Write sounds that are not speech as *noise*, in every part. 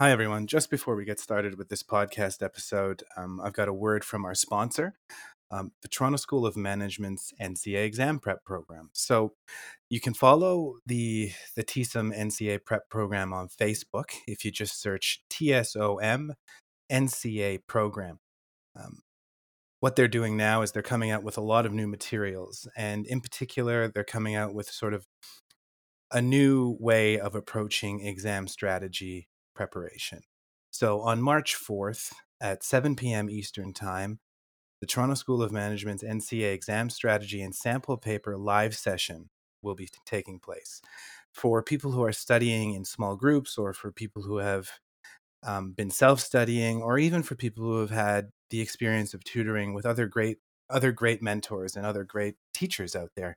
Hi, everyone. Just before we get started with this podcast episode, um, I've got a word from our sponsor, um, the Toronto School of Management's NCA exam prep program. So you can follow the, the TSOM NCA prep program on Facebook if you just search TSOM NCA program. Um, what they're doing now is they're coming out with a lot of new materials. And in particular, they're coming out with sort of a new way of approaching exam strategy preparation. So on March 4th at 7 p.m. Eastern Time, the Toronto School of Management's NCA exam strategy and sample paper live session will be taking place. For people who are studying in small groups or for people who have um, been self-studying or even for people who have had the experience of tutoring with other great other great mentors and other great teachers out there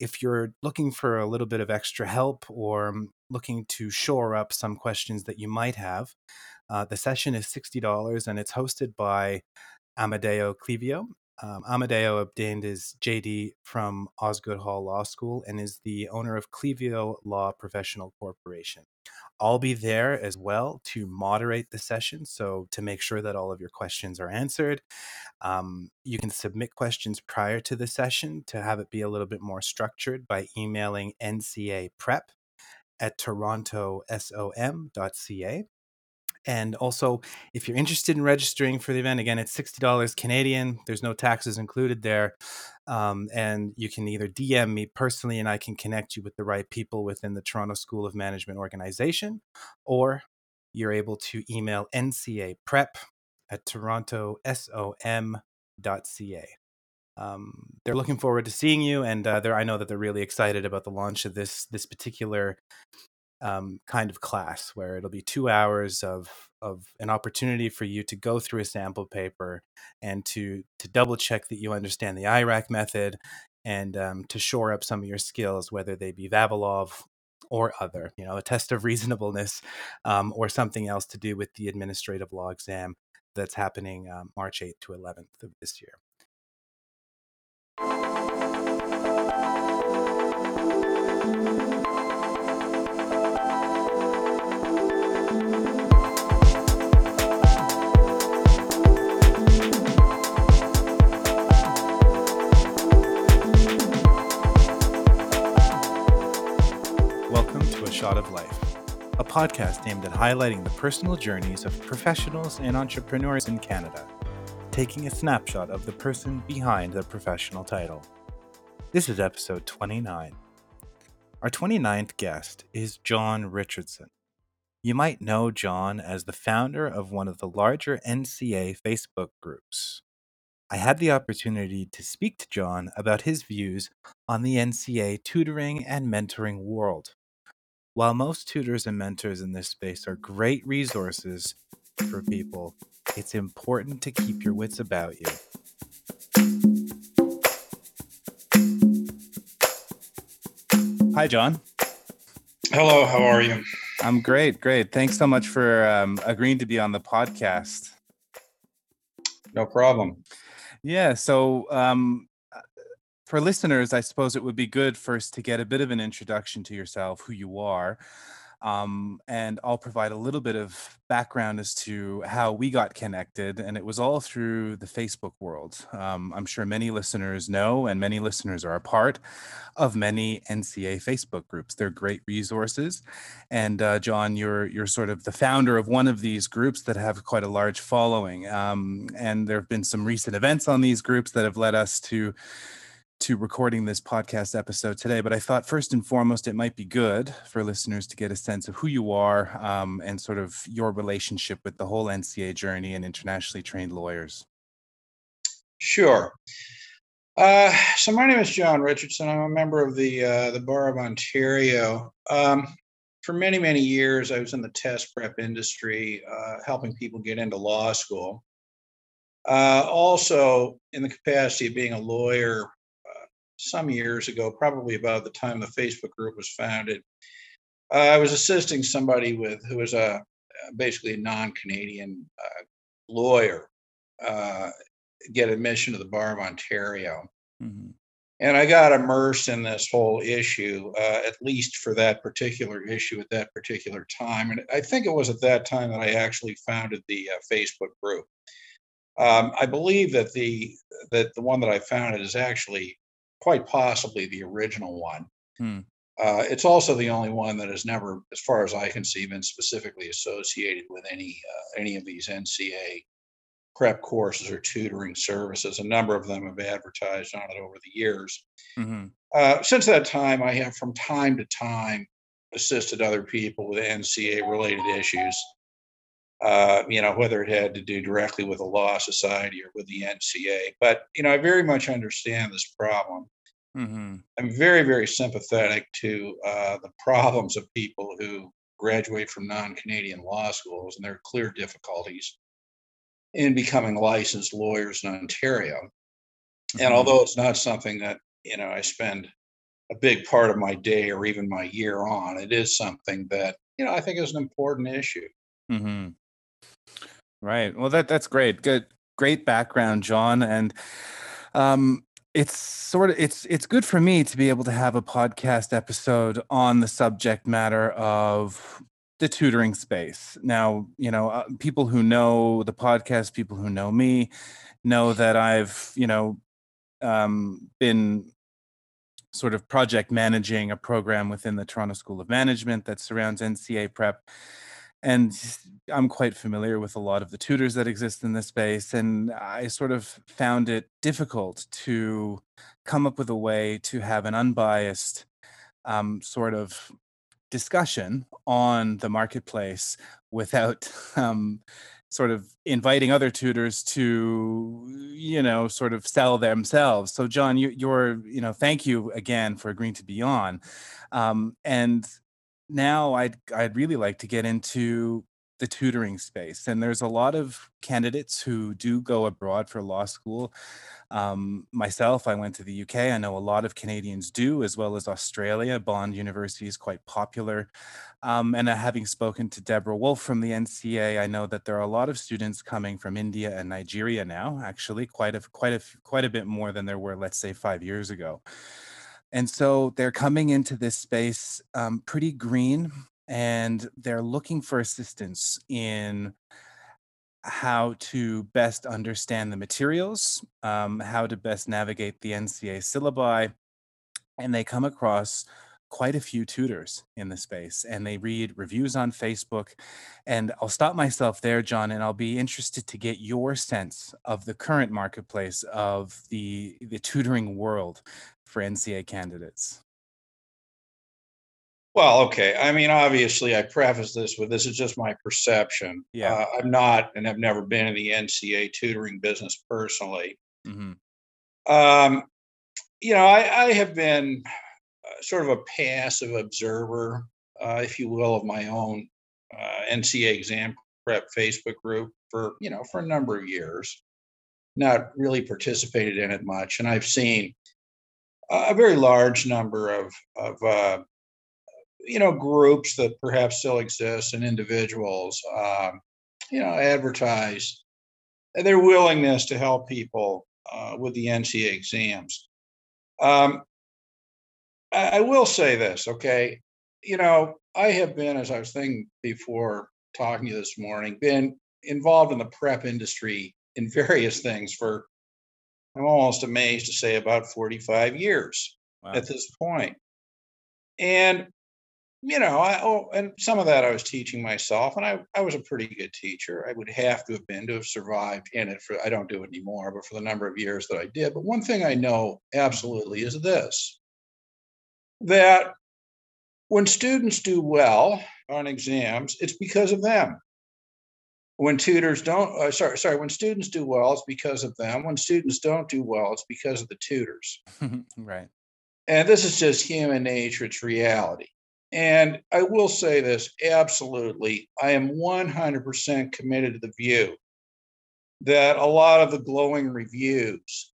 if you're looking for a little bit of extra help or um, looking to shore up some questions that you might have, uh, the session is $60 and it's hosted by Amadeo Clivio. Um, Amadeo obtained his JD from Osgoode Hall Law School and is the owner of Clivio Law Professional Corporation. I'll be there as well to moderate the session. So, to make sure that all of your questions are answered, um, you can submit questions prior to the session to have it be a little bit more structured by emailing nca prep at torontosom.ca. And also, if you're interested in registering for the event, again, it's $60 Canadian. There's no taxes included there. Um, and you can either DM me personally and I can connect you with the right people within the Toronto School of Management organization, or you're able to email NCA prep at torontosom.ca. Um, they're looking forward to seeing you, and uh, I know that they're really excited about the launch of this this particular um, kind of class where it'll be two hours of of an opportunity for you to go through a sample paper and to to double check that you understand the IRAC method and um, to shore up some of your skills, whether they be Vavilov or other, you know, a test of *laughs* reasonableness um, or something else to do with the administrative law exam that's happening um, March 8th to 11th of this year. Shot of Life, a podcast aimed at highlighting the personal journeys of professionals and entrepreneurs in Canada, taking a snapshot of the person behind the professional title. This is episode 29. Our 29th guest is John Richardson. You might know John as the founder of one of the larger NCA Facebook groups. I had the opportunity to speak to John about his views on the NCA tutoring and mentoring world. While most tutors and mentors in this space are great resources for people, it's important to keep your wits about you. Hi, John. Hello, how are you? I'm great, great. Thanks so much for um, agreeing to be on the podcast. No problem. Yeah, so um, for listeners, I suppose it would be good first to get a bit of an introduction to yourself, who you are. Um, and I'll provide a little bit of background as to how we got connected. And it was all through the Facebook world. Um, I'm sure many listeners know, and many listeners are a part of many NCA Facebook groups. They're great resources. And uh, John, you're you're sort of the founder of one of these groups that have quite a large following. Um, and there have been some recent events on these groups that have led us to to recording this podcast episode today, but I thought first and foremost, it might be good for listeners to get a sense of who you are um, and sort of your relationship with the whole NCA journey and internationally trained lawyers. Sure. Uh, so my name is John Richardson. I'm a member of the uh, the Bar of Ontario. Um, for many many years, I was in the test prep industry, uh, helping people get into law school. Uh, also, in the capacity of being a lawyer some years ago, probably about the time the Facebook group was founded. Uh, I was assisting somebody with who was a basically a non-Canadian uh, lawyer uh, get admission to the bar of Ontario. Mm-hmm. and I got immersed in this whole issue, uh, at least for that particular issue at that particular time. And I think it was at that time that I actually founded the uh, Facebook group. Um, I believe that the that the one that I founded is actually quite possibly the original one. Hmm. Uh, it's also the only one that has never, as far as I can see, been specifically associated with any uh, any of these NCA prep courses or tutoring services. A number of them have advertised on it over the years. Mm-hmm. Uh, since that time, I have from time to time assisted other people with NCA related issues. Uh, you know, whether it had to do directly with the Law Society or with the NCA. But, you know, I very much understand this problem. Mm-hmm. I'm very, very sympathetic to uh, the problems of people who graduate from non Canadian law schools and their clear difficulties in becoming licensed lawyers in Ontario. Mm-hmm. And although it's not something that, you know, I spend a big part of my day or even my year on, it is something that, you know, I think is an important issue. Mm-hmm. Right. Well, that that's great. Good, great background, John. And um, it's sort of it's it's good for me to be able to have a podcast episode on the subject matter of the tutoring space. Now, you know, uh, people who know the podcast, people who know me, know that I've, you know, um, been sort of project managing a program within the Toronto School of Management that surrounds NCA prep. And I'm quite familiar with a lot of the tutors that exist in this space. And I sort of found it difficult to come up with a way to have an unbiased um, sort of discussion on the marketplace without *laughs* um, sort of inviting other tutors to you know sort of sell themselves so john you, you're you know thank you again for agreeing to be on um, and now i'd i'd really like to get into the tutoring space and there's a lot of candidates who do go abroad for law school um, myself, I went to the UK. I know a lot of Canadians do, as well as Australia. Bond University is quite popular. Um, and uh, having spoken to Deborah Wolfe from the NCA, I know that there are a lot of students coming from India and Nigeria now. Actually, quite a quite a quite a bit more than there were, let's say, five years ago. And so they're coming into this space um, pretty green, and they're looking for assistance in how to best understand the materials, um, how to best navigate the NCA syllabi, and they come across quite a few tutors in the space and they read reviews on Facebook. And I'll stop myself there, John, and I'll be interested to get your sense of the current marketplace of the, the tutoring world for NCA candidates. Well, okay. I mean, obviously, I preface this with this is just my perception. Yeah. Uh, I'm not and have never been in the NCA tutoring business personally. Mm-hmm. Um, you know, I, I have been uh, sort of a passive observer, uh, if you will, of my own uh, NCA exam prep Facebook group for, you know, for a number of years. Not really participated in it much. And I've seen a very large number of, of uh, you know groups that perhaps still exist and individuals um, you know advertise their willingness to help people uh, with the NCA exams. Um, I, I will say this, okay? You know, I have been, as I was thinking before talking to you this morning, been involved in the prep industry in various things for, I'm almost amazed to say, about 45 years wow. at this point. And you know, I oh, and some of that I was teaching myself, and I I was a pretty good teacher. I would have to have been to have survived in it for I don't do it anymore, but for the number of years that I did. But one thing I know absolutely is this: that when students do well on exams, it's because of them. When tutors don't, uh, sorry, sorry, when students do well, it's because of them. When students don't do well, it's because of the tutors. *laughs* right. And this is just human nature; it's reality. And I will say this absolutely, I am 100% committed to the view that a lot of the glowing reviews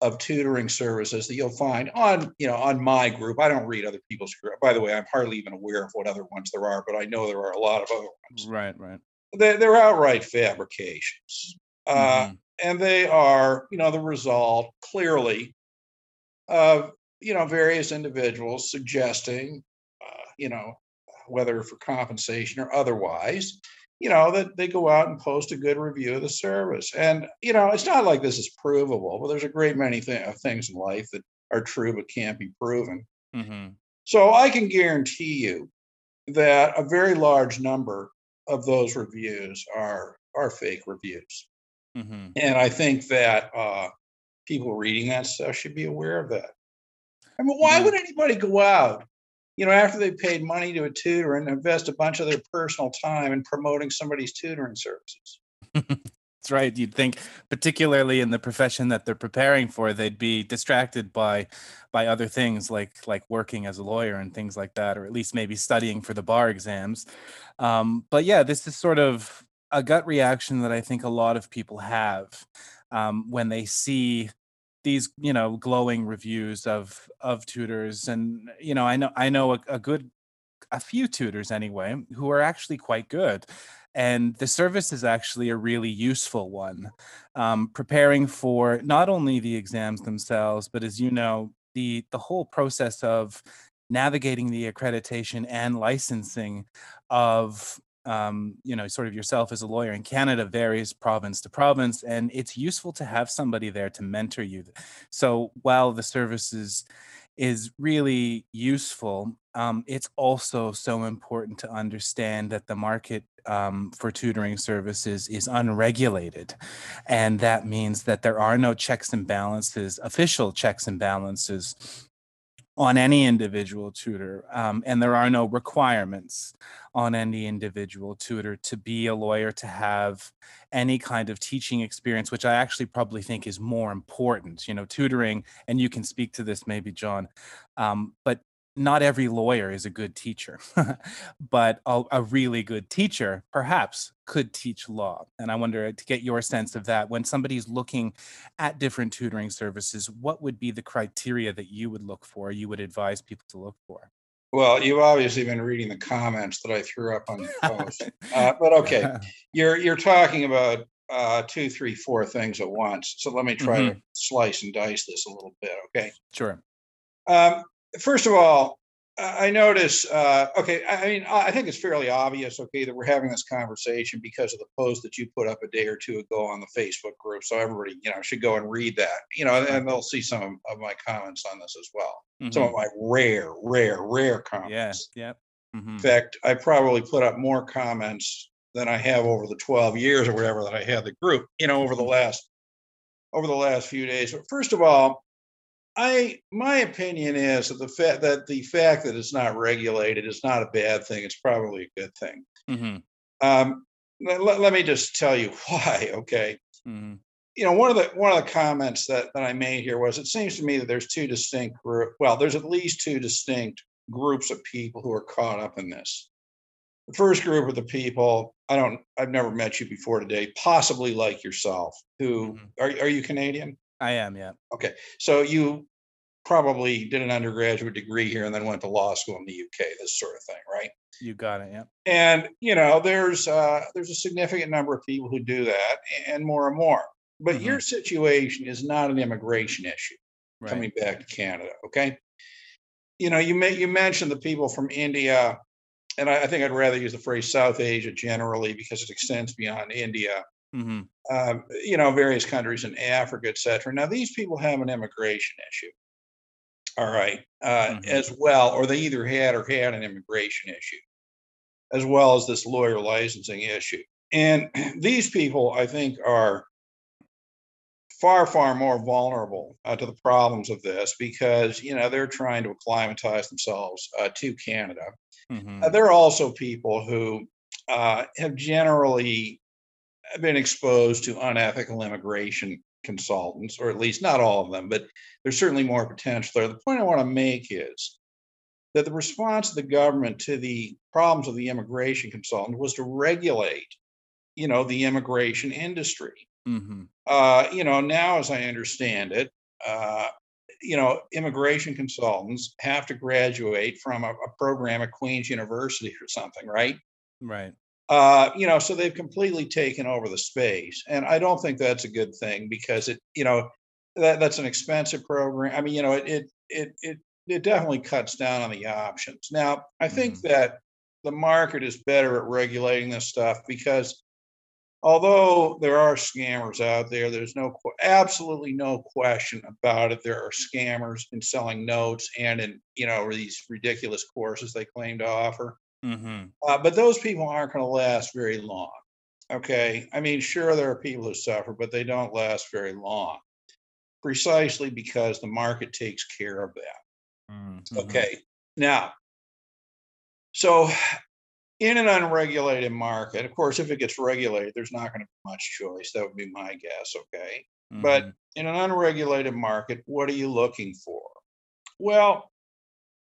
of tutoring services that you'll find on you know on my group i don't read other people's group by the way i'm hardly even aware of what other ones there are but i know there are a lot of other ones right right they're, they're outright fabrications uh, mm-hmm. uh, and they are you know the result clearly of you know various individuals suggesting, uh, you know, whether for compensation or otherwise, you know, that they go out and post a good review of the service. And you know, it's not like this is provable, but there's a great many th- things in life that are true but can't be proven. Mm-hmm. So I can guarantee you that a very large number of those reviews are are fake reviews. Mm-hmm. And I think that uh, people reading that stuff should be aware of that. I mean, why would anybody go out, you know, after they paid money to a tutor and invest a bunch of their personal time in promoting somebody's tutoring services? *laughs* That's right. You'd think, particularly in the profession that they're preparing for, they'd be distracted by by other things like like working as a lawyer and things like that, or at least maybe studying for the bar exams. Um, but yeah, this is sort of a gut reaction that I think a lot of people have um, when they see these, you know, glowing reviews of of tutors. And you know, I know I know a, a good a few tutors anyway who are actually quite good and the service is actually a really useful one um, preparing for not only the exams themselves but as you know the the whole process of navigating the accreditation and licensing of um, you know sort of yourself as a lawyer in canada varies province to province and it's useful to have somebody there to mentor you so while the service is is really useful. Um, it's also so important to understand that the market um, for tutoring services is unregulated. And that means that there are no checks and balances, official checks and balances on any individual tutor. Um, and there are no requirements on any individual tutor to be a lawyer, to have any kind of teaching experience, which I actually probably think is more important. You know, tutoring, and you can speak to this maybe, John, um, but not every lawyer is a good teacher, *laughs* but a, a really good teacher perhaps could teach law. And I wonder to get your sense of that when somebody's looking at different tutoring services, what would be the criteria that you would look for, you would advise people to look for? Well, you've obviously been reading the comments that I threw up on the post. *laughs* Uh, but okay, *laughs* you're you're talking about uh, two, three, four things at once. So let me try to slice and dice this a little bit. Okay. Sure. Um, first of all, I notice. Uh, okay, I mean, I think it's fairly obvious. Okay, that we're having this conversation because of the post that you put up a day or two ago on the Facebook group. So everybody, you know, should go and read that. You know, and they'll see some of, my comments on this as well. Some of Mhm. my rare, rare, rare Yeah. comments. Yep. In Mhm. fact, I probably put up more comments than I have over the 12 years or whatever that I had the group, you know, over the last over the last few days. But first of all, I my opinion is that the fact that the fact that it's not regulated is not a bad thing. It's probably a good thing. Mhm. Um, let, let- me just tell you *laughs* why. Okay, Mhm. you know, one of the one of the comments that, that I made here was it seems to me that there's two distinct group. Well, there's at least two distinct groups of people who are caught up in this. The first group of the people, I don't, I've never met you before today, possibly like yourself, who Mhm. are are you Canadian? I am. Yeah. Okay, so you probably did an undergraduate degree here and then went to law school in the UK, this sort of thing, right? You got it. Yeah. And you know, there's uh, there's a significant number of people who do that, and more and more. But your situation is not an immigration issue Right. coming back to Canada, okay? You know, you may you mentioned the people from India, and I, I think I'd rather use the phrase South Asia generally because it extends beyond India. Hmm Um, you know, various countries in Africa, et cetera. Now, these people have an immigration issue, all right, uh, Mhm. as well, or they either had or had an immigration issue, as well as this lawyer licensing issue. And *clears throat* these people, I think, are far, far more vulnerable uh, to the problems of this because, you know, they're trying to acclimatize themselves uh, to Canada. hmm Uh, there are also people who uh, have generally been exposed to unethical immigration consultants, or at least not all of them, but there's certainly more potential there. The point I want to make is that the response of the government to the problems of the immigration consultant was to regulate, you know, the immigration industry. hmm Uh, you know, now as I understand it, uh, you know, immigration consultants have to graduate from a, a program at Queen's University or something, right? Right. Uh, you know, so they've completely taken over the space, and I don't think that's a good thing because it, you know, that that's an expensive program. I mean, you know, it it it it, it definitely cuts down on the options. Now, I think Mm-hmm. that the market is better at regulating this stuff because although there are scammers out there, there's no absolutely no question about it. There are scammers in selling notes and in you know these ridiculous courses they claim to offer. Mm-hmm. Uh, but those people aren't going to last very long. Okay. I mean, sure, there are people who suffer, but they don't last very long precisely because the market takes care of that. Mm-hmm. Okay. Now, so in an unregulated market, of course, if it gets regulated, there's not going to be much choice. That would be my guess. Okay. But in an unregulated market, what are you looking for? Well,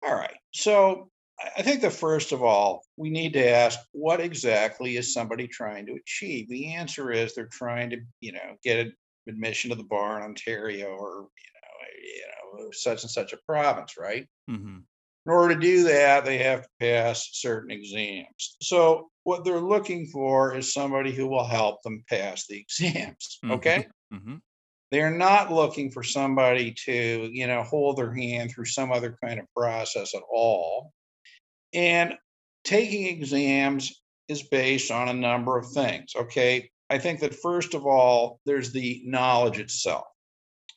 all right. So I- think that first of all, we need to ask what exactly is somebody trying to achieve? The answer is they're trying to, you know, get admission to the bar in Ontario or, you know, you know, such and such a province, right? Mm-hmm. In order to do that, they have to pass certain exams. So what they're looking for is somebody who will help them pass the *laughs* exams. Mhm. Okay. Mm-hmm. They're not looking for somebody to, you know, hold their hand through some other kind of process at all. And taking exams is based on a number of things. Okay. I think that first of all, there's the knowledge itself.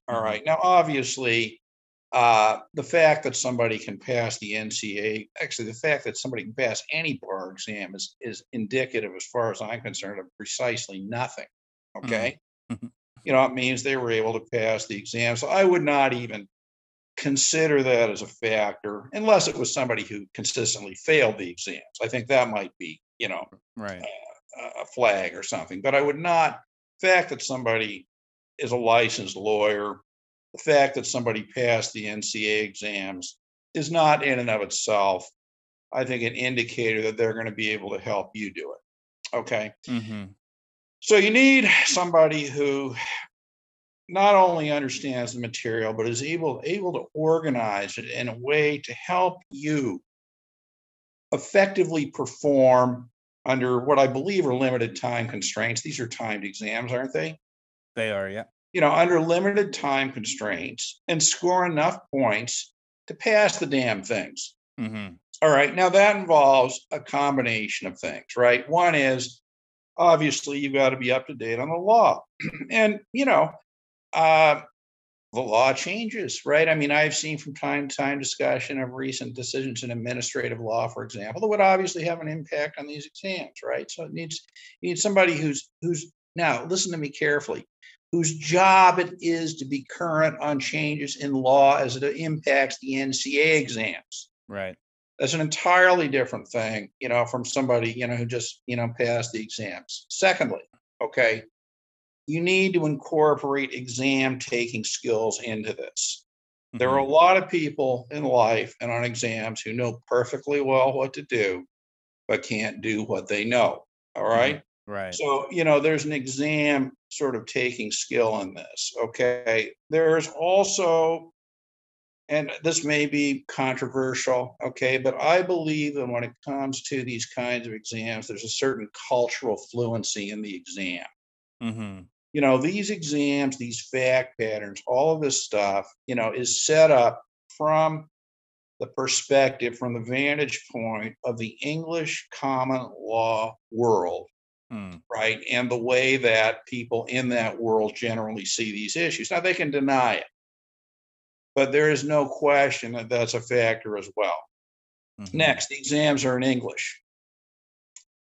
All Mhm. Now, obviously, uh, the fact that somebody can pass the NCA, actually, the fact that somebody can pass any bar exam is, is indicative, as far as I'm concerned, of precisely nothing. Okay. Mhm. You know, it means they were able to pass the exam. So I would not even consider that as a factor unless it was somebody who consistently failed the exams. I think that might be, you know, Right. a a flag or something, but I would not, fact that somebody is a licensed lawyer, the fact that somebody passed the NCA exams is not in and of itself, I think, an indicator that they're going to be able to help you do it. Okay. Mm-hmm. So you need somebody who not only understands the material, but is able, able to organize it in a way to help you effectively perform under what I believe are limited time constraints. These are timed exams, aren't they? They are. Yeah. You know, under limited time constraints and score enough points to pass the damn things. Mm-hmm. All right. Now that involves a combination of things, right? One is obviously you've got to be up to date on the law. *clears throat* and, you know, uh, the law changes, right? I mean, I've seen from time to time discussion of recent decisions in administrative law, for example, that would obviously have an impact on these exams, right? So it needs you need somebody who's who's now listen to me carefully, whose job it is to be current on changes in law as it impacts the NCA exams. Right. That's an entirely different thing, you know, from somebody, you know, who just, you know, passed the exams. Secondly, okay, you need to incorporate exam taking skills into this. There are a Mhm. lot of people in life and on exams who know perfectly well what to do, but can't do what they know. All right. Right. So, you know, there's an exam sort of taking skill in this. Okay. There's also, and this may be controversial, okay, but I believe that when it comes to these kinds of exams, there's a certain cultural fluency in the exam. Mm-hmm. You know, these exams, these fact patterns, all of this stuff, you know, is set up from the perspective, from the vantage point of the English common law world Mm. right? And the way that people in that world generally see these issues. Now, they can deny it, but there is no question that that's a factor as well. Mhm. Next, the exams are in English.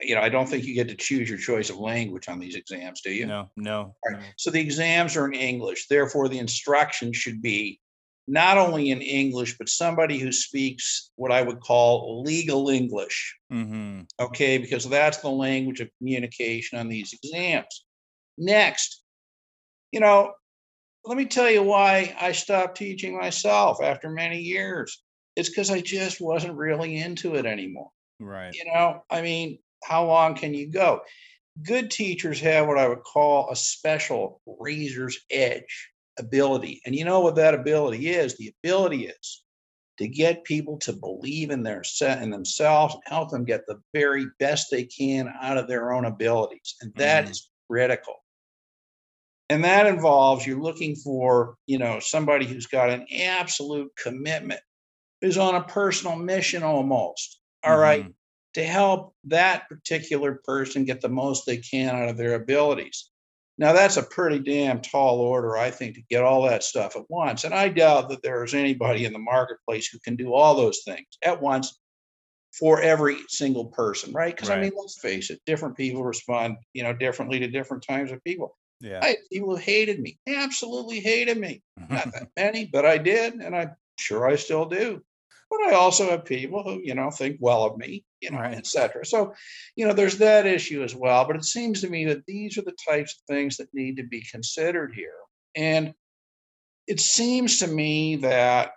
You know, I don't think you get to choose your choice of language on these exams, do you? No. No. All right. no. So the exams are in English. Therefore, the instruction should be not only in English, but somebody who speaks what I would call legal English. Mm-hmm. okay? Because that's the language of communication on these exams. Next, you know, let me tell you why I stopped teaching myself after many years. It's because I just wasn't really into it anymore. Right. You know, I mean, how long can you go? Good teachers have what I would call a special razor's edge ability. And you know what that ability is? The ability is to get people to believe in their set in themselves and help them get the very best they can out of their own abilities. And that Mhm. is critical. and that involves you're looking for you know somebody who's got an absolute commitment who's on a personal mission almost All right, Mhm. To help that particular person get the most they can out of their abilities now that's a pretty damn tall order i think to get all that stuff at once and i doubt that there is anybody in the marketplace who can do all those things at once for every single person right because i mean let's face it different people respond you know differently to different types of people Yeah. I had people who hated me, absolutely hated me. Not that *laughs* many, but I did, and I'm sure I still do. But I also have people who, you know, think well of me, you know, Right. et cetera. So, you know, there's that issue as well. But it seems to me that these are the types of things that need to be considered here. And it seems to me that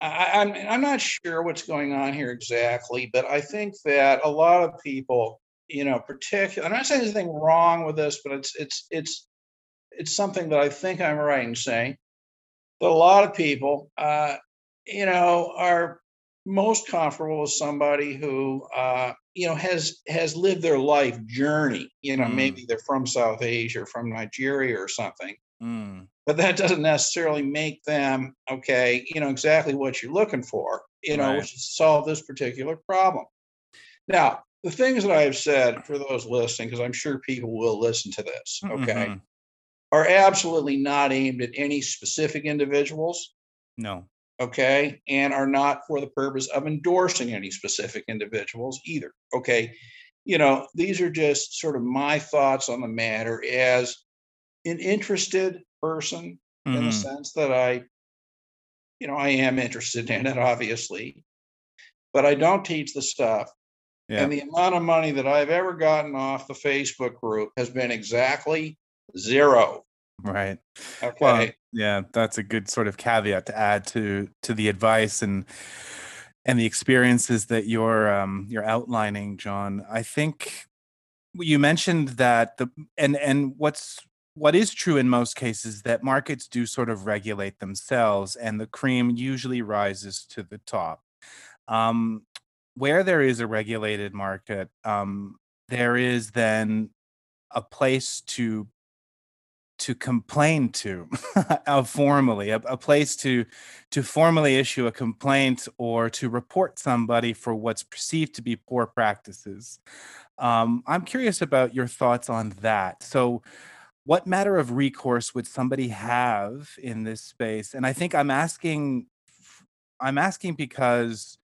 I, I- I'm I'm not sure what's going on here exactly, but I think that a lot of people, you know, particular. I'm not saying anything wrong with this, but it's it's it's it's something that I think I'm right in saying that a lot of people, uh, you know, are most comfortable with somebody who, uh, you know, has has lived their life journey. You know, Mm. maybe they're from South Asia, or from Nigeria, or something Mm. but that doesn't necessarily make them okay you know exactly what you're looking for you know Right. which is to solve this particular problem now the things that i've said for those listening because i'm sure people will listen to this okay Mhm. are absolutely not aimed at any specific individuals No. Okay and are not for the purpose of endorsing any specific individuals either okay you know these are just sort of my thoughts on the matter as an interested person in the Mhm. sense that I, you know, I am interested in it, obviously, but I don't teach the stuff. Yeah. And the amount of money that I've ever gotten off the Facebook group has been exactly zero. Right. Okay. Well, yeah, that's a good sort of caveat to add to to the advice and and the experiences that you're um you're outlining, John. I think you mentioned that the and and what's what is true in most cases that markets do sort of regulate themselves and the cream usually rises to the top. Um where there is a regulated market, um there is then a place to to complain to *laughs* uh, formally a, a place to to formally issue a complaint or to report somebody for what's perceived to be poor practices. Um, i'm curious about your thoughts on that. So what matter of recourse would somebody have in this space? And i think i'm asking i'm asking because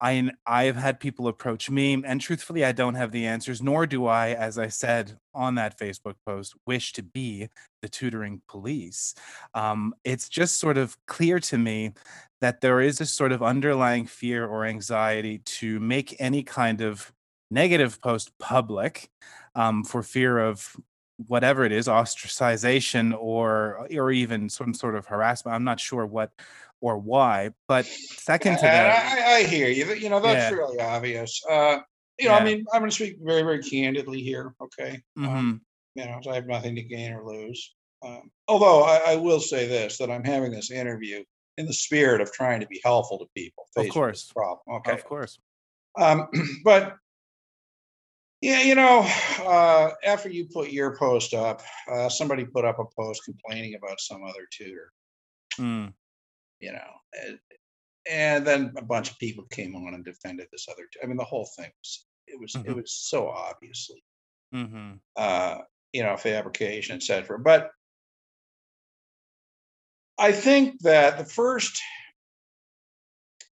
I I've had people approach me, and truthfully, I don't have the answers, nor do I, as I said on that Facebook post, wish to be the tutoring police. Um, it's just sort of clear to me that there is a sort of underlying fear or anxiety to make any kind of negative post public um, for fear of whatever it is ostracization or or even some sort of harassment i'm not sure what or why but second to that I, I hear you. You know, that's Yeah. really obvious. Uh, you know, I mean, I'm going to speak very, very candidly here. Okay. Um, Mhm. you know, so I have nothing to gain or lose. Um, although I, I will say this that I'm having this interview in the spirit of trying to be helpful to people. Of faced with this course. Problem. Okay. Of course. Um, *clears throat* but yeah, you know, uh, after you put your post up, uh, somebody put up a post complaining about some other tutor, Mm, you know, and, then a bunch of people came on and defended this other. tu- I mean, the whole thing was it was it Mhm. was so obviously, mhm, uh, you know, fabrication, etc. But I think that the first,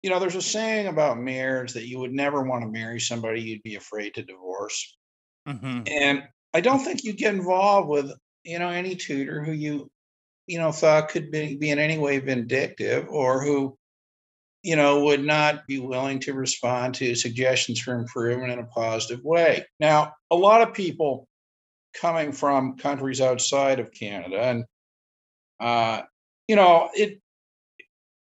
you know, there's a saying about marriage that you would never want to marry somebody you'd be afraid to divorce. mhm, And I don't think you get involved with, you know, any tutor who you, you know, thought could be, be in any way vindictive or who, you know, would not be willing to respond to suggestions for improvement in a positive way. Now, a lot of people coming from countries outside of Canada and, uh, you know, it,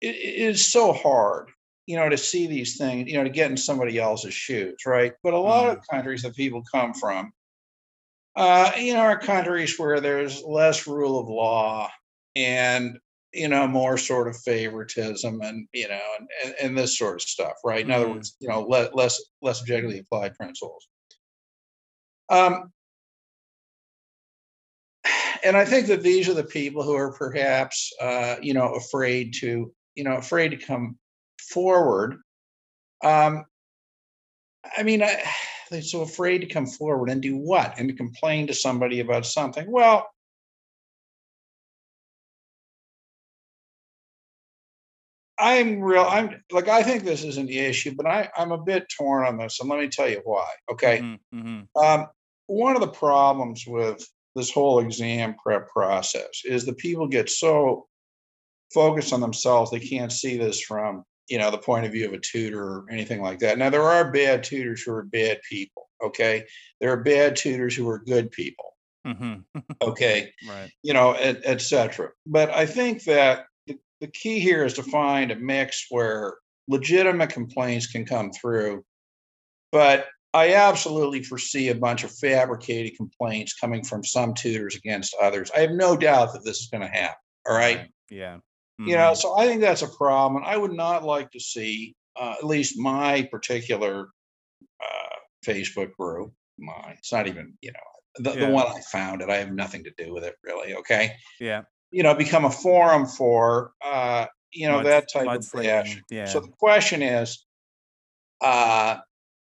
it it is so hard, you know, to see these things, you know, to get in somebody else's shoes, right? But a lot of countries that people come from, uh, you know, are countries where there's less rule of law and you know more sort of favoritism and you know and, and, this sort of stuff, right? In other Mm. words, you know, le- less less objectively applied principles. Um, and I think that these are the people who are perhaps, uh, you know, afraid to, you know, afraid to come forward. Um, I mean, I, they're so afraid to come forward and do what? And to complain to somebody about something. Well, I'm real. I'm like I think this isn't the issue, but I I'm a bit torn on this, and let me tell you why. Okay, Mm-hmm, mm-hmm. um, one of the problems with this whole exam prep process is that people get so focused on themselves they can't see this from you know the point of view of a tutor or anything like that. Now there are bad tutors who are bad people. Okay, there are bad tutors who are good people. Mm-hmm. *laughs* Okay, right. you know, et, et cetera. But I think that the, the key here is to find a mix where legitimate complaints can come through. But I absolutely foresee a bunch of fabricated complaints coming from some tutors against others. I have no doubt that this is going to happen. All right. Yeah. You know, Mhm. so I think that's a problem. And I would not like to see, uh, at least my particular uh, Facebook group, my, it's not even, you know, the, Yeah. the one I founded, I have nothing to do with it really. Okay Yeah. you know, become a forum for, uh, you know, that type of bash. yeah. So the question is, uh,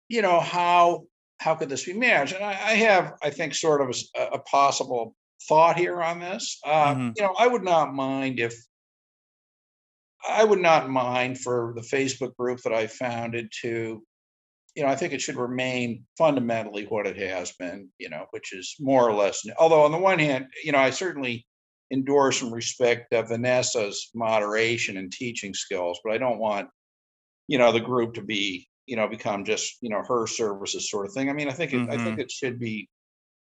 you know, how how could this be managed? And I, I have, I think, sort of a possible thought here on this. Uh, Mhm. You know, I would not mind if I would not mind for the Facebook group that I founded to, you know, I think it should remain fundamentally what it has been, you know, which is more or less. Although on the one hand, you know, I certainly endorse and respect uh, Vanessa's moderation and teaching skills, but I don't want, you know, the group to be, you know, become just, you know, her services sort of thing. I mean, I think it, I think it should be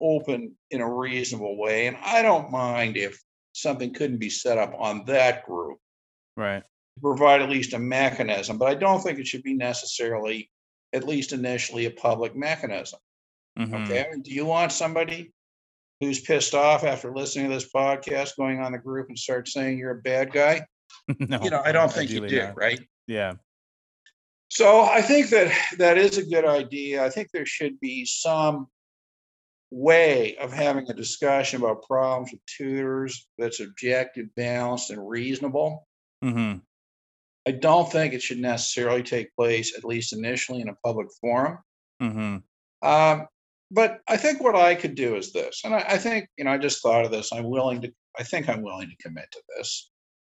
open in a reasonable way, and I don't mind if something couldn't be set up on that group Right. to provide at least a mechanism, but I don't think it should be necessarily, at least initially, a public mechanism. Mhm. Okay, I mean, do you want somebody who's pissed off after listening to this podcast going on the group and start saying you're a bad guy? *laughs* no. You know, I don't think you do, not. right? Yeah. So I think that that is a good idea. I think there should be some way of having a discussion about problems with tutors that's objective, balanced, and reasonable. Hmm I don't think it should necessarily take place, at least initially, in a public forum. hmm Um, but I think what I could do is this, and I, I think, you know, I just thought of this. I'm willing to, I think I'm willing to commit to this.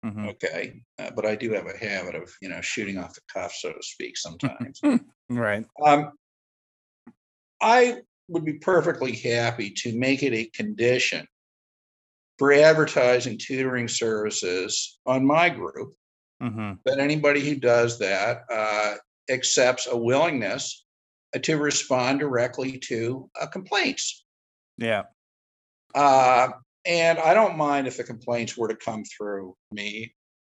hmm Okay. Uh, but I do have a habit of, you know, shooting off the cuff, so to speak, sometimes. *laughs* Right. um, I would be perfectly happy to make it a condition for advertising tutoring services on my group hmm that anybody who does that uh, accepts a willingness uh, to respond directly to uh, complaints. Yeah. Uh, and I don't mind if the complaints were to come through me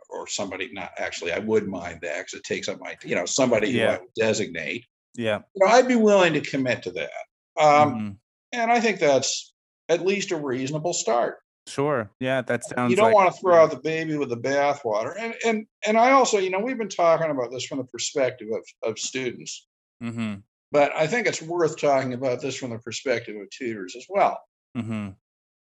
or somebody. Not actually, I would mind that because it takes up my, you know, somebody who I would designate. Yeah. You know, I'd be willing to commit to that. Um, mhm. And I think that's at least a reasonable start. Sure. Yeah. That sounds. you don't like, want to throw out the baby with the bathwater. And and and I also, you know, we've been talking about this from the perspective of of students, hmm but I think it's worth talking about this from the perspective of tutors as well, hmm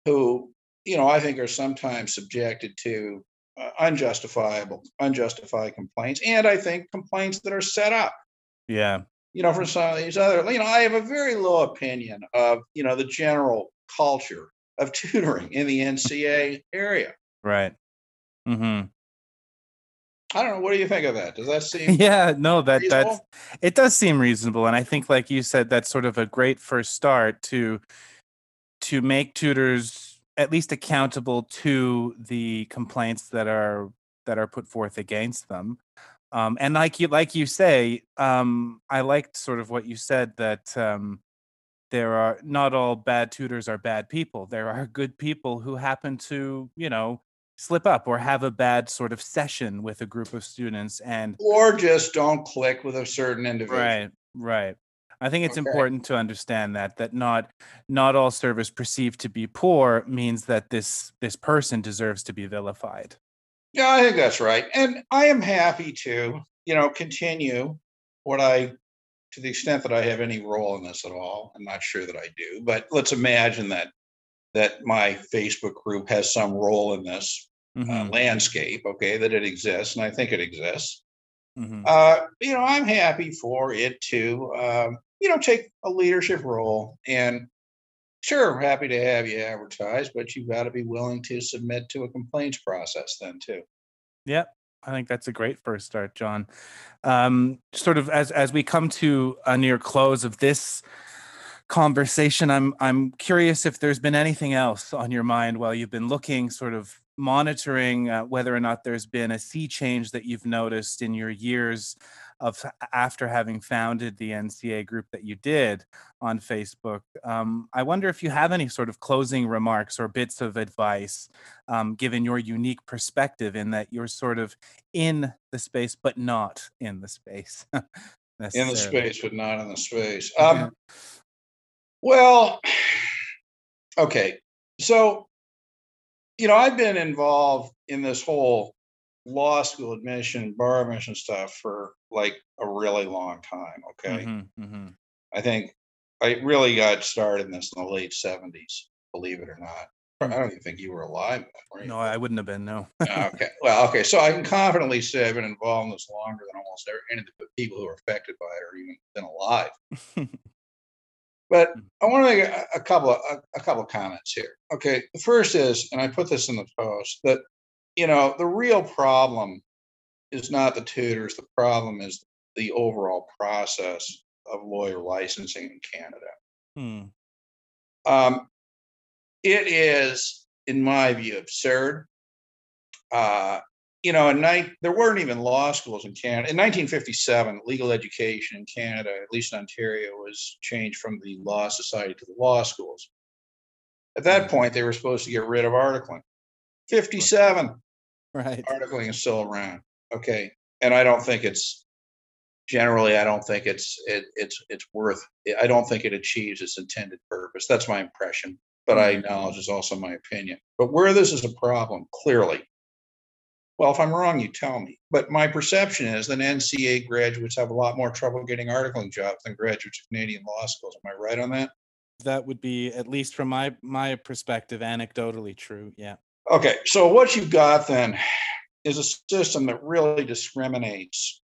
who, you know, I think are sometimes subjected to uh, unjustifiable, unjustified complaints, and I think complaints that are set up. Yeah. You know, for some of these other, you know, I have a very low opinion of, you know, the general culture of tutoring in the NCA area. Right. Mm-hmm. I don't know. What do you think of that? Does that seem yeah no that that's it does seem reasonable and i think like you said that's sort of a great first start to to make tutors at least accountable to the complaints that are that are put forth against them um, and like you like you say um, i liked sort of what you said that um, there are not all bad tutors are bad people there are good people who happen to you know slip up or have a bad sort of session with a group of students and or just don't click with a certain individual. Right, right. I think it's Okay. important to understand that that not not all service perceived to be poor means that this this person deserves to be vilified. Yeah, I think that's right. And I am happy to, you know, continue what I, to the extent that I have any role in this at all. I'm not sure that I do, but let's imagine that that my Facebook group has some role in this uh, Mhm, landscape, okay, that it exists, and I think it exists. mhm. Uh, you know, I'm happy for it to, um, you know, take a leadership role. And sure, happy to have you advertise, but you've got to be willing to submit to a complaints process then too. Yep. I think that's a great first start, John. Um, sort of as as we come to a near close of this conversation, I'm I'm curious if there's been anything else on your mind while you've been looking, sort of monitoring uh, whether or not there's been a sea change that you've noticed in your years of after having founded the NCA group that you did on Facebook. Um, I wonder if you have any sort of closing remarks or bits of advice um, given your unique perspective in that you're sort of in the space but not in the space *laughs* In the space, but not in the space. Yeah. Um, well, *sighs* okay. So, you know, I've been involved in this whole law school admission, bar admission stuff for like a really long time. Okay. Mhm, mhm. I think I really got started in this in the late 70s, believe it or not. I don't even think you were alive then. No, I wouldn't have been. No. okay. Well, okay. So I can confidently say I've been involved in this longer than almost every, any of the people who are affected by it or even been alive. *laughs* But I want to make a, a couple of a, a couple of comments here. Okay. The first is, and I put this in the post, that you know the real problem is not the tutors. The problem is the overall process of lawyer licensing in Canada. Hmm. Um, it is, in my view, absurd. Uh, you know, in night there weren't even law schools in Canada. In 1957, legal education in Canada, at least in Ontario, was changed from the Law Society to the law schools. At that point, they were supposed to get rid of articling. 57 Right. articling is still around. Okay, and I don't think it's generally. I don't think it's it, it's it's worth. I don't think it achieves its intended purpose. That's my impression, but I mm-hmm. acknowledge it's also my opinion. But where this is a problem, clearly. Well, if I'm wrong, you tell me. But my perception is that NCA graduates have a lot more trouble getting articling jobs than graduates of Canadian law schools. Am I right on that? That would be, at least from my my perspective, anecdotally true. Yeah. Okay, so what you've got then is a system that really discriminates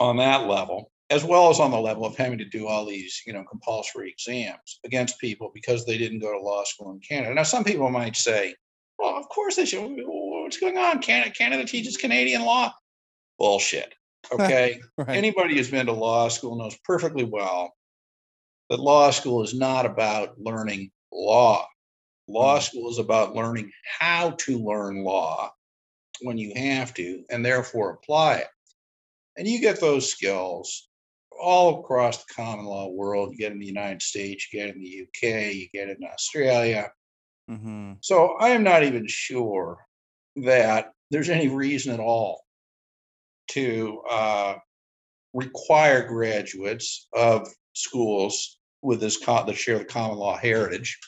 on that level, as well as on the level of having to do all these, you know, compulsory exams against people because they didn't go to law school in Canada. Now, some people might say, well, of course they should. What's going on? Canada, Canada teaches Canadian law. Bullshit. *laughs* Okay. Right. Anybody who's been to law school knows perfectly well that law school is not about learning law. Law Mm. school is about learning how to learn law when you have to and therefore apply it. And you get those skills all across the common law world. You get in the United States, you get in the UK, you get in Australia. hmm So I am not even sure that there's any reason at all to uh, require graduates of schools with this co- that share the common law heritage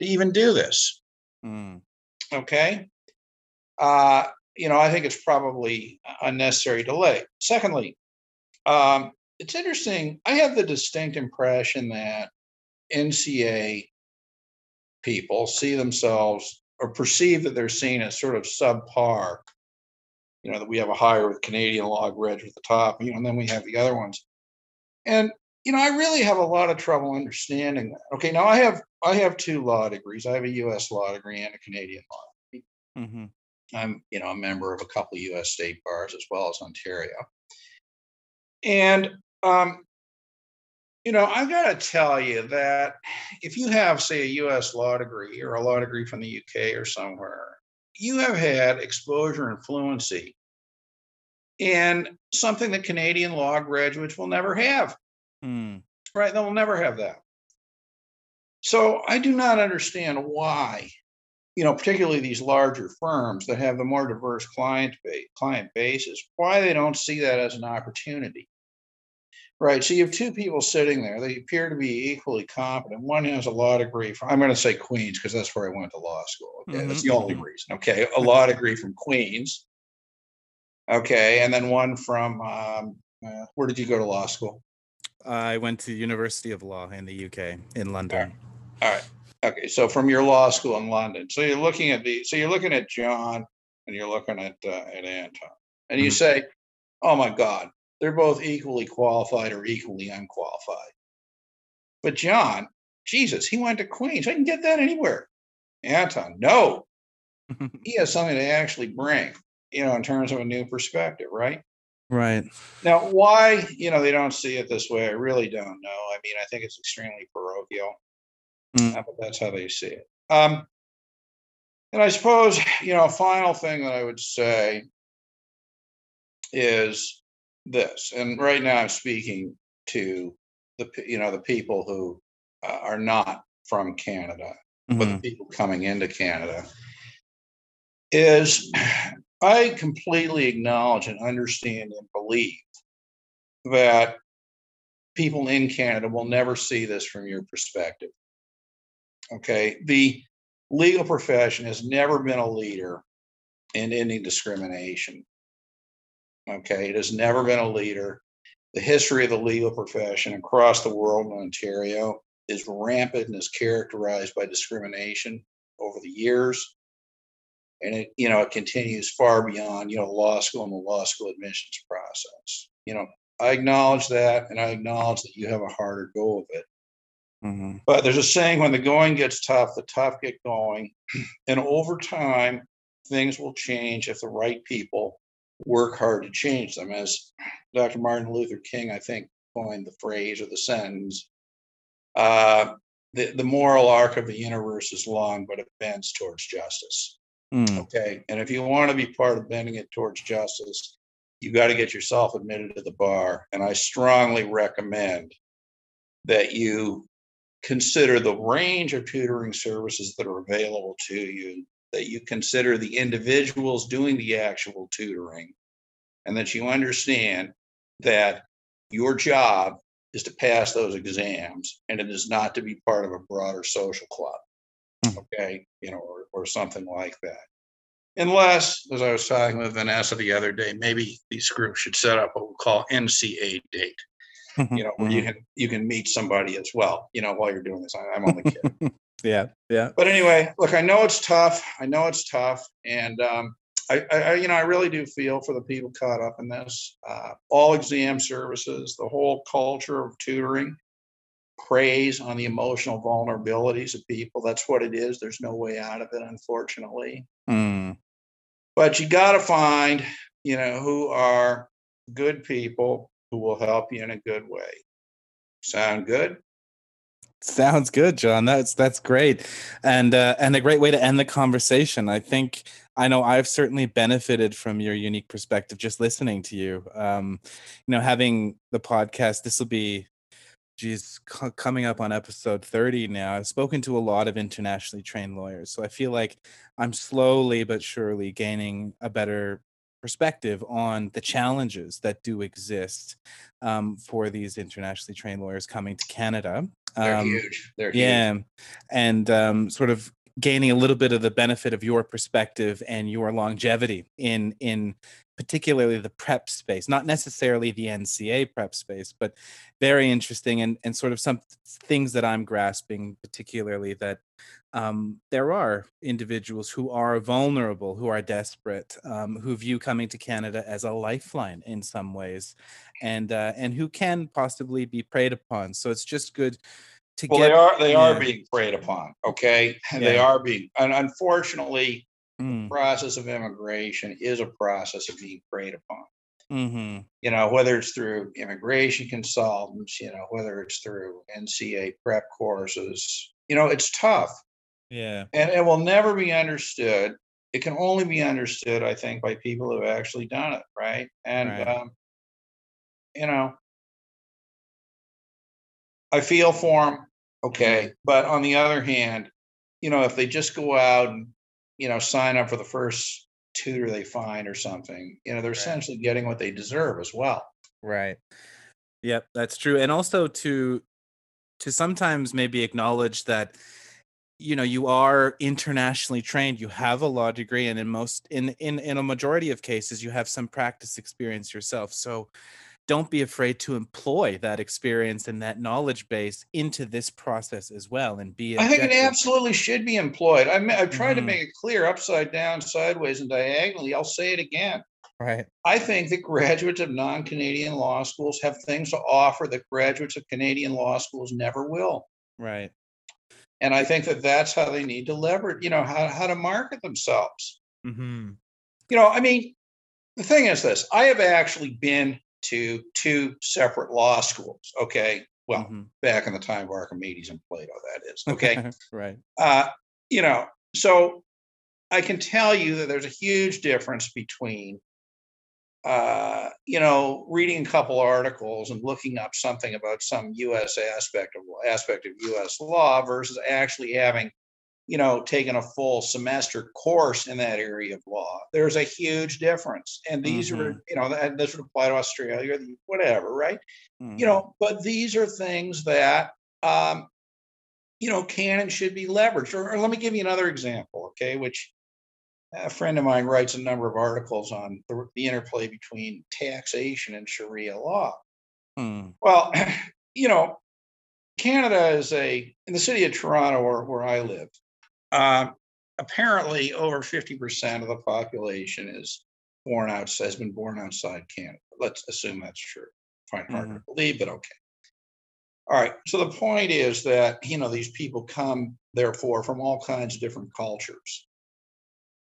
to even do this. Mm. Okay. Uh, you know, I think it's probably unnecessary delay. Secondly, um, it's interesting. I have the distinct impression that NCA people see themselves or perceive that they're seen as sort of subpar. You know, that we have a higher with Canadian law graduate at the top, you know, and then we have the other ones. And you know, I really have a lot of trouble understanding that. Okay, now I have I have two law degrees. I have a U.S. law degree and a Canadian law. hmm I'm, you know, a member of a couple of U.S. state bars as well as Ontario. And, um, you know, I've got to tell you that if you have, say, a U.S. law degree or a law degree from the U.K. or somewhere, you have had exposure and fluency in something that Canadian law graduates will never have. Mm. Right? They'll never have that. So I do not understand why, you know, particularly these larger firms that have the more diverse client base, client bases, why they don't see that as an opportunity. Right. So you have two people sitting there. They appear to be equally competent. One has a law degree from, I'm going to say Queens because that's where I went to law school. Okay. That's Mhm, the only mhm. reason. Okay. A law degree from Queens. Okay. And then one from, um, uh, where did you go to law school? I went to University of Law in the UK in London. All right. Okay. So from your law school in London, so you're looking at the, so you're looking at John and you're looking at uh, at Anton, and you Mhm. say, "Oh my God, they're both equally qualified or equally unqualified." But John, Jesus, he went to Queens. I can get that anywhere. Anton, no, *laughs* he has something to actually bring, you know, in terms of a new perspective, right? right. Now, why, you know, they don't see it this way, I really don't know. I mean, I think it's extremely parochial, Mm. but that's how they see it. Um, and I suppose, you know, a final thing that I would say is this, and right now I'm speaking to the, you know, the people who uh, are not from Canada, but Mhm. the people coming into Canada, is I completely acknowledge and understand and believe that people in Canada will never see this from your perspective. Okay. The legal profession has never been a leader in ending discrimination. Okay. It has never been a leader. The history of the legal profession across the world in Ontario is rampant and is characterized by discrimination over the years. And it, you know, it continues far beyond, you know, law school and the law school admissions process. You know, I acknowledge that and I acknowledge that you have a harder go of it. Mhm. But there's a saying when the going gets tough, the tough get going. *clears throat* And over time, things will change if the right people work hard to change them. As Dr. Martin Luther King, I think, coined the phrase or the sentence uh, the, the moral arc of the universe is long, but it bends towards justice. Mm. Okay. And if you want to be part of bending it towards justice, you got to get yourself admitted to the bar. And I strongly recommend that you consider the range of tutoring services that are available to you, that you consider the individuals doing the actual tutoring, and that you understand that your job is to pass those exams and it is not to be part of a broader social club. Mhm. Okay. You know, or, or something like that. Unless, as I was talking with Vanessa the other day, maybe these groups should set up what we call NCA date, you know, where you Mhm. can you can meet somebody as well, you know, while you're doing this. I, I'm only kidding. *laughs* yeah, yeah. but anyway, look, I know it's tough. I know it's tough, and um, I, I, I, you know, I really do feel for the people caught up in this. Uh, all exam services, the whole culture of tutoring, preys on the emotional vulnerabilities of people. That's what it is. There's no way out of it, unfortunately. Mm. But you got to find, you know, who are good people who will help you in a good way. Sound good? Sounds good, John. That's that's great, and uh, and a great way to end the conversation. I think I know I've certainly benefited from your unique perspective just listening to you. Um, you know, having the podcast. This will be, geez, c- coming up on episode thirty now. I've spoken to a lot of internationally trained lawyers, so I feel like I'm slowly but surely gaining a better perspective on the challenges that do exist um, for these internationally trained lawyers coming to Canada. They're Um, huge. They're huge. yeah, and um, sort of gaining a little bit of the benefit of your perspective and your longevity in in particularly the prep space, not necessarily the NCA prep space, but very interesting and and sort of some things that I'm grasping, particularly that um, there are individuals who are vulnerable, who are desperate, um, who view coming to Canada as a lifeline in some ways, and uh, and who can possibly be preyed upon. So it's just good to Well, get. Well, they are they are yeah. being preyed upon. Okay, and they are being, and unfortunately, Mm, process of immigration is a process of being preyed upon. mhm. You know, whether it's through immigration consultants, you know, whether it's through NCA prep courses, you know, it's tough, Yeah. and it will never be understood. It can only be understood, I think, by people who have actually done it, right? And Right. um, you know, I feel for them. Okay. But on the other hand, you know, if they just go out and, you know, sign up for the first tutor they find or something, you know, they're Right. essentially getting what they deserve as well. Right. Yep, that's true. And also to to sometimes maybe acknowledge that you know you are internationally trained you have a law degree and in most in in in a majority of cases you have some practice experience yourself so don't be afraid to employ that experience and that knowledge base into this process as well and be I think it absolutely should be employed. I have tried to Mhm. make it clear upside down, sideways, and diagonally. I'll say it again. right I think that graduates of non-Canadian law schools have things to offer that graduates of Canadian law schools never will. right And I think that that's how they need to leverage, you know, how, how to market themselves. hmm You know, I mean, the thing is this, I have actually been to two separate law schools. Okay. Well, Mhm. back in the time of Archimedes and Plato, that is. *laughs* Okay. right uh, you know, so I can tell you that there's a huge difference between, uh, you know, reading a couple articles and looking up something about some U.S. aspect of aspect of U.S. law versus actually having, you know, taken a full semester course in that area of law. There's a huge difference, and these are, Mhm. you know, that this would apply to Australia, whatever, right? you Mhm. know but these are things that um you know can and should be leveraged or, or let me give you another example okay which a friend of mine writes a number of articles on the, the interplay between taxation and sharia law Mm. well *clears throat* you know canada is a in the city of toronto where, where i live uh, apparently over 50% of the population is born outside has been born outside canada. Let's assume that's true. Find hard to believe but okay. All right so the point is that you know these people come therefore from all kinds of different cultures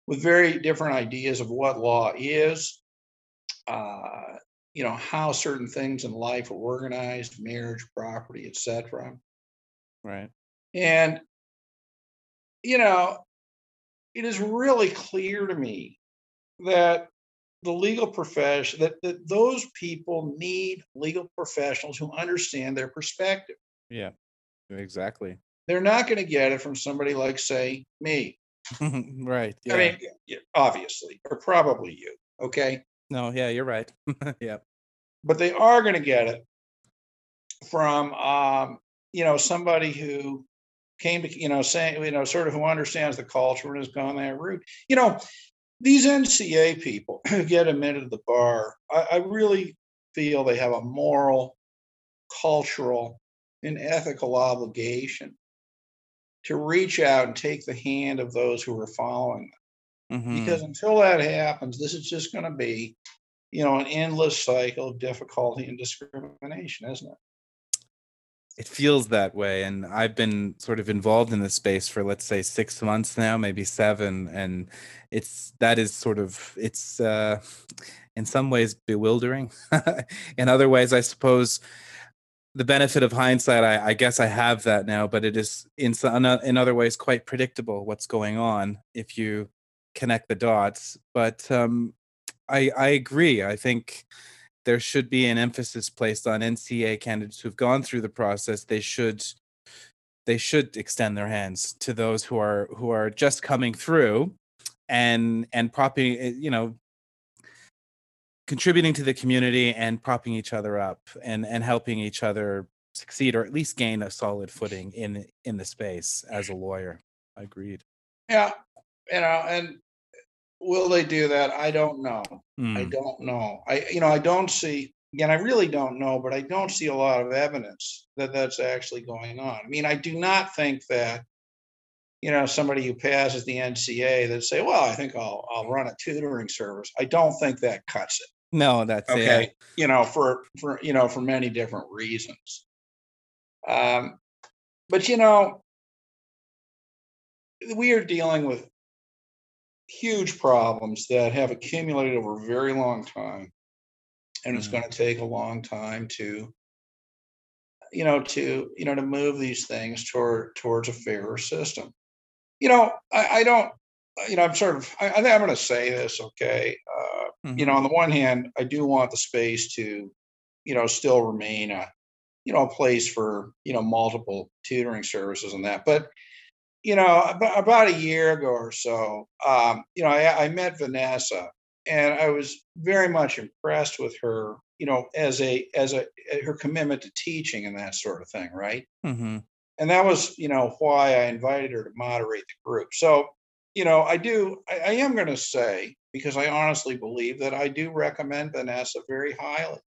with very different ideas of what law is uh, you know how certain things in life are organized marriage property etc right. And you know it is really clear to me that the legal profession that, that those people need legal professionals who understand their perspective. Yeah exactly. They're not going to get it from somebody like say me. *laughs* Right yeah. i mean obviously or probably you okay? No yeah you're right. *laughs* Yeah but they are going to get it from um you know somebody who came to you know saying you know sort of who understands the culture and has gone that route. You know these nca people who get admitted to the bar I, I really feel they have a moral cultural and ethical obligation to reach out and take the hand of those who are following them. Mhm. because until that happens this is just going to be you know an endless cycle of difficulty and discrimination isn't it it feels that way and i've been sort of involved in this space for let's say six months now maybe seven and it's that is sort of it's uh in some ways bewildering. *laughs* In other ways i suppose the benefit of hindsight I, I guess i have that now but it is in some in other ways quite predictable what's going on if you connect the dots but um i i agree. I think there should be an emphasis placed on NCA candidates who've gone through the process. They should they should extend their hands to those who are who are just coming through and and propping eh, you know contributing to the community and propping each other up and and helping each other succeed or at least gain a solid footing in in the space as a lawyer. Agreed. yeah you know and will they do that i don't know I Mm, don't know. I, you know, I don't see, again, I really don't know, but I don't see a lot of evidence that that's actually going on. I mean, I do not think that, you know, somebody who passes the NCA that say, well, I think I'll, I'll run a tutoring service. I don't think that cuts it. No, that's Okay. it. You know, for, for, you know, for many different reasons. Um, but you know, we are dealing with huge problems that have accumulated over a very long time. And it's Mhm. going to take a long time to, you know, to, you know, to move these things toward towards a fairer system. You know, I, I don't, you know, I'm sort of, I, I think I'm going to say this, okay. Uh, you Mhm. know, on the one hand, I do want the space to, you know, still remain a, you know, a place for, you know, multiple tutoring services and that. But you know, about, about a year ago or so, um, you know, I, I met Vanessa, and I was very much impressed with her, you know, as a as a her commitment to teaching and that sort of thing, right? Mm-hmm. And that was, you know, why I invited her to moderate the group. So, you know, I do, I, I am going to say because I honestly believe that I do recommend Vanessa very highly.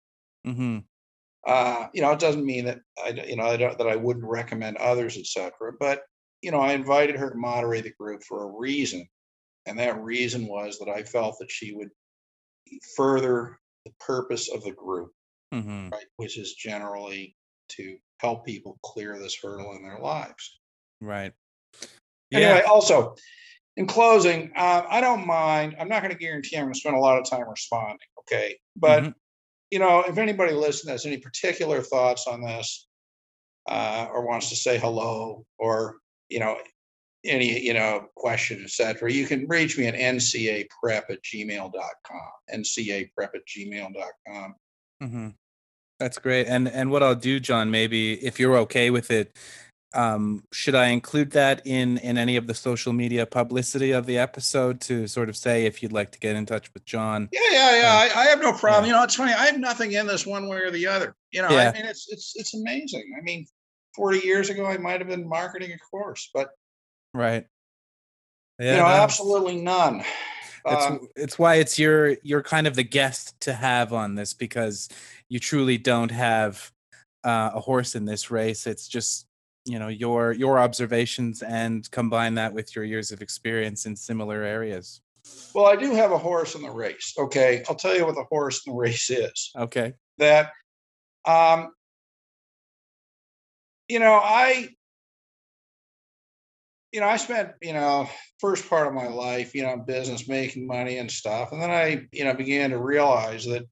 Mm-hmm. Uh, you know, it doesn't mean that I, you know, I don't, that I wouldn't recommend others, etc. But you know, I invited her to moderate the group for a reason, and that reason was that I felt that she would further the purpose of the group, Mm-hmm. right, which is generally to help people clear this hurdle in their lives. Right. Anyway, also, in closing, uh, I don't mind. I'm not going to guarantee I'm going to spend a lot of time responding. Okay, but Mhm. you know, if anybody listening has any particular thoughts on this, uh, or wants to say hello, or you know, any you know question, etc., you can reach me at ncaprep at gmail.com. ncaprep at gmail.com. Mm-hmm. That's great. And and what I'll do, John, maybe if you're okay with it, um, should I include that in in any of the social media publicity of the episode to sort of say if you'd like to get in touch with John? Yeah, yeah, yeah. Um, I, I have no problem. yeah. You know, it's funny. I have nothing in this one way or the other. You know, Yeah. I mean, it's it's it's amazing. I mean, 40 years ago, I might have been marketing a course, but Right. you know, no, absolutely none. It's Um, it's why it's your you're kind of the guest to have on this because you truly don't have uh, a horse in this race. It's just you know your your observations and combine that with your years of experience in similar areas. well, I do have a horse in the race. Okay, I'll tell you what the horse in the race is. Okay. That, um, you know, I, you know, I spent you know first part of my life, you know, business, making money and stuff, and then I, you know, began to realize that,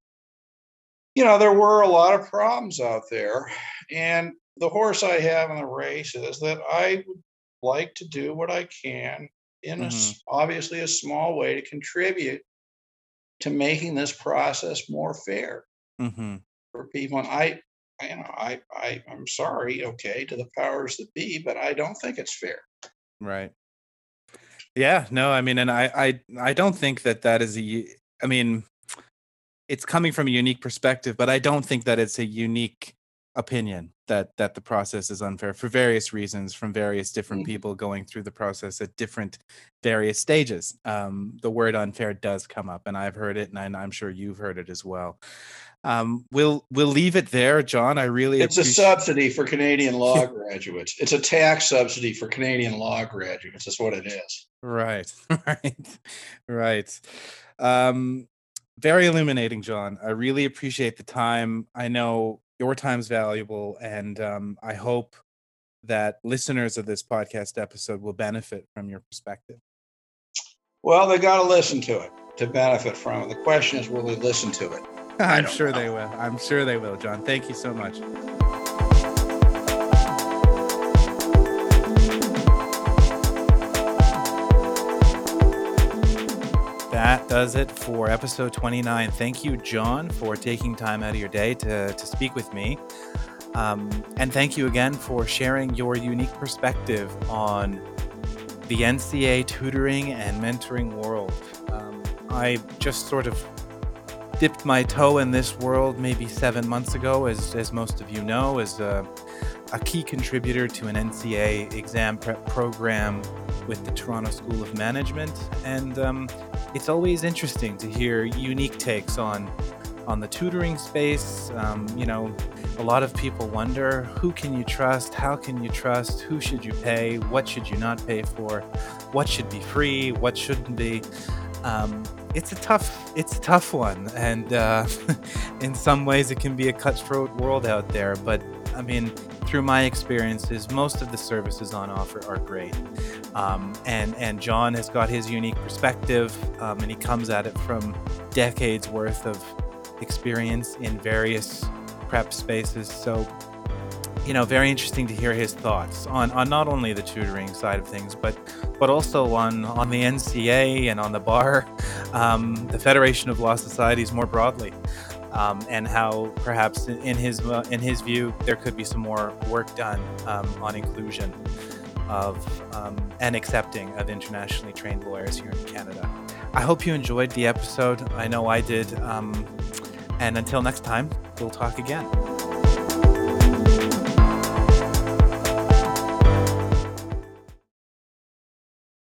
you know, there were a lot of problems out there, and the horse I have in the race is that I would like to do what I can in a obviously a small way to contribute to making this process more fair Mm-hmm. for people. And I- you know, I, I, I'm sorry, okay, to the powers that be, but I don't think it's fair. Right. Yeah. No. I mean, and I I I don't think that that is a. I mean, it's coming from a unique perspective, but I don't think that it's a unique opinion that that the process is unfair for various reasons from various different Mhm. people going through the process at different various stages. Um, the word unfair does come up, and I've heard it, and I'm sure you've heard it as well. Um, we'll we'll leave it there, John. I really It's a subsidy for Canadian law *laughs* graduates. It's a tax subsidy for Canadian law graduates. That's what it is. Right, *laughs* right, right. Um, very illuminating, John. I really appreciate the time. I know your time's valuable, and um, I hope that listeners of this podcast episode will benefit from your perspective. Well, they got to listen to it to benefit from it. The question is, will they listen to it? *laughs* I'm sure know. they will. I'm sure they will, John. Thank you so much. Does it for episode 29. Thank you, John, for taking time out of your day to, to speak with me. Um, and thank you again for sharing your unique perspective on the NCA tutoring and mentoring world. Um, I just sort of dipped my toe in this world maybe seven months ago, as, as most of you know, as a, a key contributor to an NCA exam prep program with the Toronto School of Management. And um, it's always interesting to hear unique takes on on the tutoring space. Um, you know, a lot of people wonder who can you trust, how can you trust, who should you pay, what should you not pay for, what should be free, what shouldn't be. Um, it's a tough, it's a tough one, and uh, *laughs* in some ways it can be a cutthroat world out there. But I mean, through my experiences, most of the services on offer are great. Um, and and John has got his unique perspective, um, and he comes at it from decades worth of experience in various prep spaces. So, you know, very interesting to hear his thoughts on, on not only the tutoring side of things, but but also on on the NCA and on the bar, *laughs* um, the Federation of Law Societies more broadly, um, and how perhaps in his uh, in his view there could be some more work done um, on inclusion of um, and accepting of internationally trained lawyers here in Canada. I hope you enjoyed the episode. I know I did. Um, and until next time, we'll talk again.